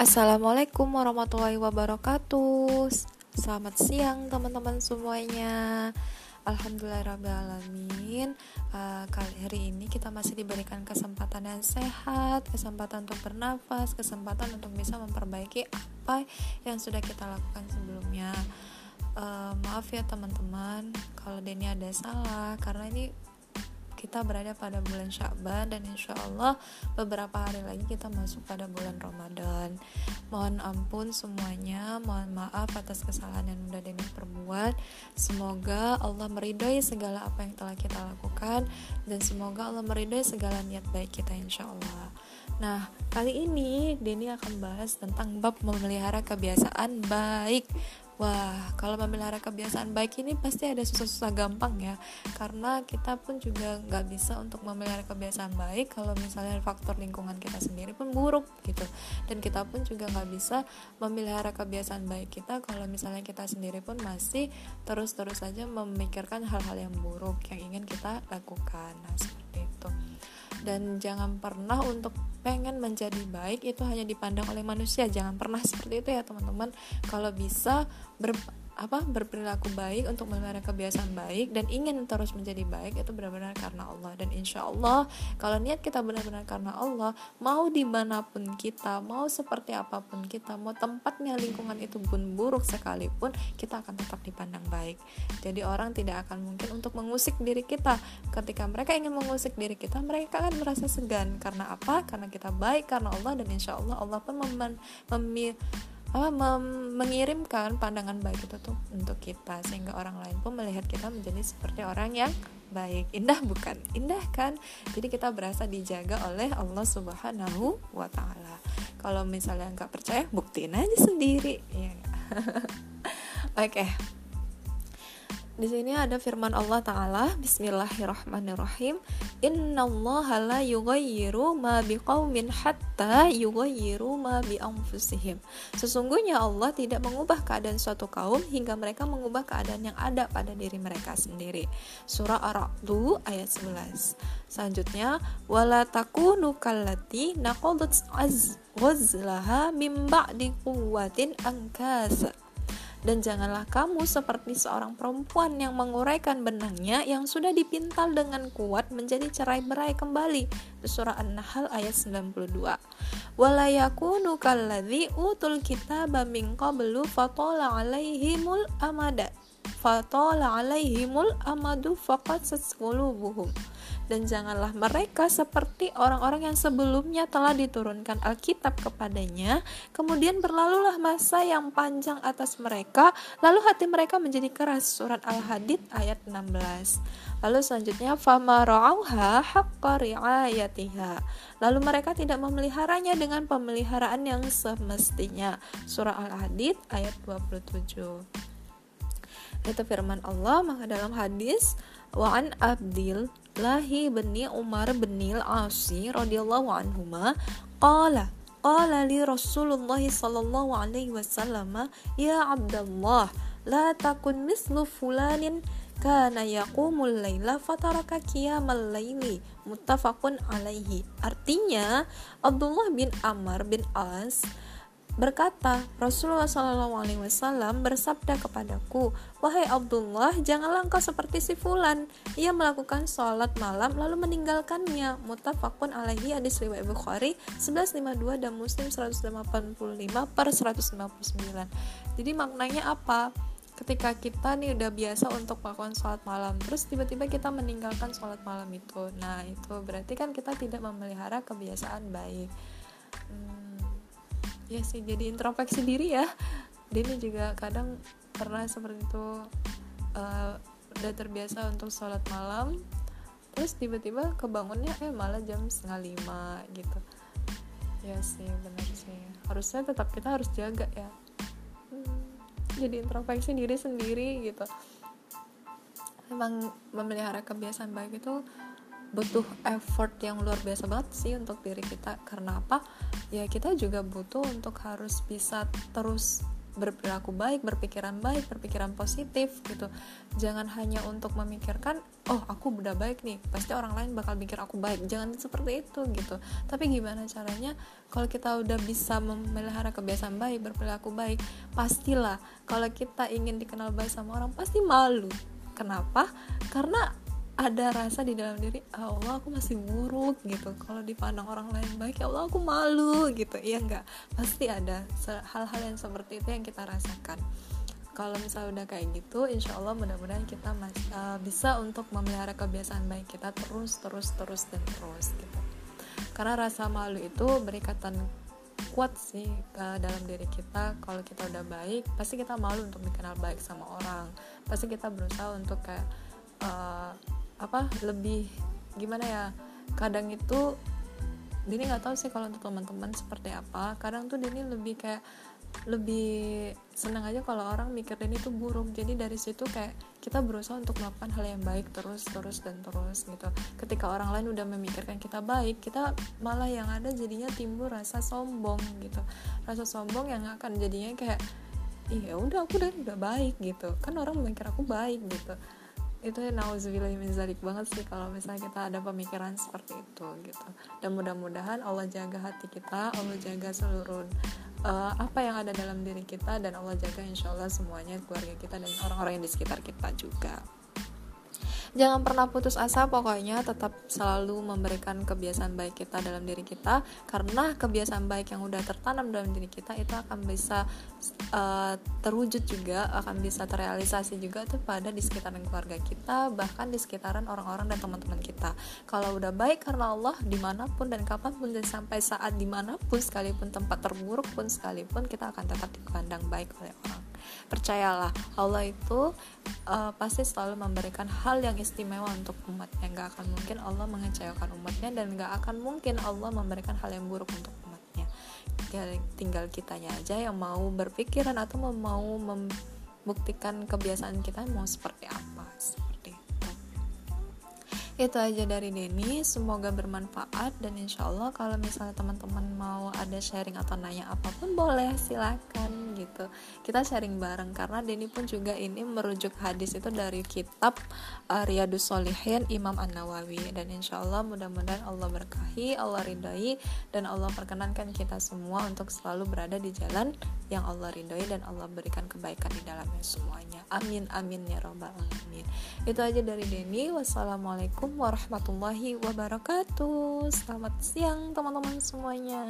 Assalamualaikum warahmatullahi wabarakatuh. Selamat siang teman-teman semuanya. Alhamdulillahirrahmanirrahim uh, Kali hari ini kita masih diberikan kesempatan yang sehat Kesempatan untuk bernafas Kesempatan untuk bisa memperbaiki apa yang sudah kita lakukan sebelumnya. Uh, Maaf ya teman-teman Kalau Denny ada salah Karena ini kita berada pada bulan Syakban dan insya Allah beberapa hari lagi kita masuk pada bulan Ramadan. Mohon ampun semuanya, mohon maaf atas kesalahan yang sudah Deni perbuat. Semoga Allah meridhoi segala apa yang telah kita lakukan dan semoga Allah meridhoi segala niat baik kita insya Allah. Nah, kali ini Deni akan bahas tentang bab memelihara kebiasaan baik Wah, kalau memelihara kebiasaan baik ini pasti ada susah-susah gampang ya. Karena kita pun juga nggak bisa untuk memelihara kebiasaan baik Kalau misalnya faktor lingkungan kita sendiri pun buruk gitu. Dan kita pun juga nggak bisa memelihara kebiasaan baik kita Kalau misalnya kita sendiri pun masih terus-terus saja memikirkan hal-hal yang buruk yang ingin kita lakukan. Nah, seperti itu. Dan jangan pernah untuk pengen menjadi baik itu hanya dipandang oleh manusia. Jangan pernah seperti itu ya teman-teman. Kalau bisa ber apa berperilaku baik untuk memelihara kebiasaan baik dan ingin terus menjadi baik itu benar-benar karena Allah. Dan insya Allah kalau niat kita benar-benar karena Allah mau di mana pun kita mau seperti apa pun kita mau tempatnya lingkungan itu pun buruk sekalipun kita akan tetap dipandang baik. Jadi orang tidak akan mungkin untuk mengusik diri kita. Ketika mereka ingin mengusik diri kita mereka akan merasa segan. Karena apa? Karena kita baik karena Allah dan insya Allah Allah pun mem, mem apa mengirimkan pandangan baik itu tuh untuk kita sehingga orang lain pun melihat kita menjadi seperti orang yang baik. Indah bukan? Indah kan? Jadi kita berasa dijaga oleh Allah Subhanahu wa taala. Kalau misalnya nggak percaya buktiin aja sendiri ya oke. okay. Di sini ada firman Allah Ta'ala Bismillahirrahmanirrahim. Innallaha la yughayyiru ma biqaumin hatta yughayyiru ma bi anfusihim Sesungguhnya Allah tidak mengubah keadaan suatu kaum hingga mereka mengubah keadaan yang ada pada diri mereka sendiri. Surah Ar-Ra'du ayat 11 Selanjutnya wala takunu kallati naqadat az wazlaha mim ba'di quwwatin ankasa dan janganlah kamu seperti seorang perempuan yang menguraikan benangnya yang sudah dipintal dengan kuat menjadi cerai-berai kembali. Surah An-Nahl ayat 92. Wala yakunu kalladzi utul kitaba min qablu fatala alaihimul amada. Fatala alaihimul amadu faqad sasqulubuhum dan janganlah mereka seperti orang-orang yang sebelumnya telah diturunkan Alkitab kepadanya, kemudian berlalulah masa yang panjang atas mereka, lalu hati mereka menjadi keras. Surat Al-Hadid ayat 16. Lalu selanjutnya fama ra'auha haqqa. Lalu mereka tidak memeliharanya dengan pemeliharaan yang semestinya. Surah Al-Hadid ayat 27. Itu firman Allah, maka dalam hadis Wa'an Abdil Lahi bani Umar bin Al-Asi radhiyallahu anhuma qala qala li Rasulullah sallallahu alaihi wasallam ya Abdullah la takun mislu fulanin kana yaqumul laila fataraka qiyamal laili muttafaqun alaihi. Artinya Abdullah bin Amr bin As Berkata, Rasulullah SAW bersabda kepadaku, Wahai Abdullah, janganlah engkau seperti si Fulan. Ia melakukan sholat malam lalu meninggalkannya. Mutafakun alaihi hadis riwayat Bukhari 1152 dan Muslim 185 per 159. Jadi maknanya apa? Ketika kita nih udah biasa untuk melakukan sholat malam, terus tiba-tiba kita meninggalkan sholat malam itu. Nah, itu berarti kan kita tidak memelihara kebiasaan baik. Hmm, ya sih jadi introspeksi diri ya. Dini juga kadang pernah seperti itu uh, udah terbiasa untuk sholat malam terus tiba-tiba kebangunnya eh malah jam setengah lima gitu. Ya sih benar sih. Harusnya tetap kita harus jaga ya. Hmm, jadi introspeksi diri sendiri gitu. Memang memelihara kebiasaan baik itu butuh effort yang luar biasa banget sih untuk diri kita. Karena apa? Ya kita juga butuh untuk harus bisa terus berperilaku baik berpikiran baik berpikiran positif gitu. Jangan hanya untuk memikirkan oh aku udah baik nih. Pasti orang lain bakal mikir aku baik. Jangan seperti itu gitu. Tapi gimana caranya? Kalau kita udah bisa memelihara kebiasaan baik berperilaku baik pastilah kalau kita ingin dikenal baik sama orang pasti malu. Kenapa? Karena ada rasa di dalam diri ah, Allah aku masih buruk gitu. Kalau dipandang orang lain baik ya Allah aku malu gitu. Iya enggak pasti ada hal-hal yang seperti itu yang kita rasakan. Kalau misalnya udah kayak gitu insya Allah mudah-mudahan kita mas, uh, bisa untuk memelihara kebiasaan baik kita terus terus terus dan terus gitu. Karena rasa malu itu berikatan kuat sih uh, dalam diri kita. Kalau kita udah baik pasti kita malu untuk dikenal baik sama orang. Pasti kita berusaha untuk kayak uh, apa lebih gimana ya kadang itu Dini nggak tahu sih kalau untuk teman-teman seperti apa. Kadang tuh Dini lebih kayak lebih senang aja kalau orang mikir Dini tuh buruk. Jadi dari situ kayak kita berusaha untuk melakukan hal yang baik terus terus dan terus gitu. Ketika orang lain udah memikirkan kita baik kita malah yang ada jadinya timbul rasa sombong gitu. Rasa sombong yang akan jadinya kayak iya udah aku udah udah baik gitu. Kan orang memikir aku baik gitu itu nauzubillah min zalik banget sih kalau misalnya kita ada pemikiran seperti itu gitu. Dan mudah-mudahan Allah jaga hati kita Allah jaga seluruh uh, apa yang ada dalam diri kita dan Allah jaga insya Allah semuanya keluarga kita dan orang-orang yang di sekitar kita juga jangan pernah putus asa pokoknya tetap selalu memberikan kebiasaan baik kita dalam diri kita karena kebiasaan baik yang udah tertanam dalam diri kita itu akan bisa uh, terwujud juga akan bisa terrealisasi juga tuh pada di sekitaran keluarga kita bahkan di sekitaran orang-orang dan teman-teman kita. Kalau udah baik karena Allah di mana pun dan kapan pun dan sampai saat di mana pun sekalipun tempat terburuk pun sekalipun kita akan tetap dipandang baik oleh orang percayalah Allah itu uh, pasti selalu memberikan hal yang istimewa untuk umatnya. Nggak akan mungkin Allah mengecewakan umatnya dan nggak akan mungkin Allah memberikan hal yang buruk untuk umatnya. Ya, tinggal kitanya aja yang mau berpikiran atau mau membuktikan kebiasaan kita mau seperti apa itu aja dari Denny. Semoga bermanfaat dan insya Allah kalau misalnya teman-teman mau ada sharing atau nanya apa pun boleh silakan gitu. Kita sharing bareng karena Denny pun juga ini merujuk hadis itu dari kitab uh, Riyadus Solihin Imam An Nawawi dan insya Allah mudah-mudahan Allah berkahi Allah ridhoi dan Allah perkenankan kita semua untuk selalu berada di jalan yang Allah ridhoi dan Allah berikan kebaikan di dalamnya semuanya. Amin amin ya robbal alamin. Itu aja dari Denny. Wassalamualaikum Assalamualaikum warahmatullahi wabarakatuh. Selamat siang teman-teman semuanya.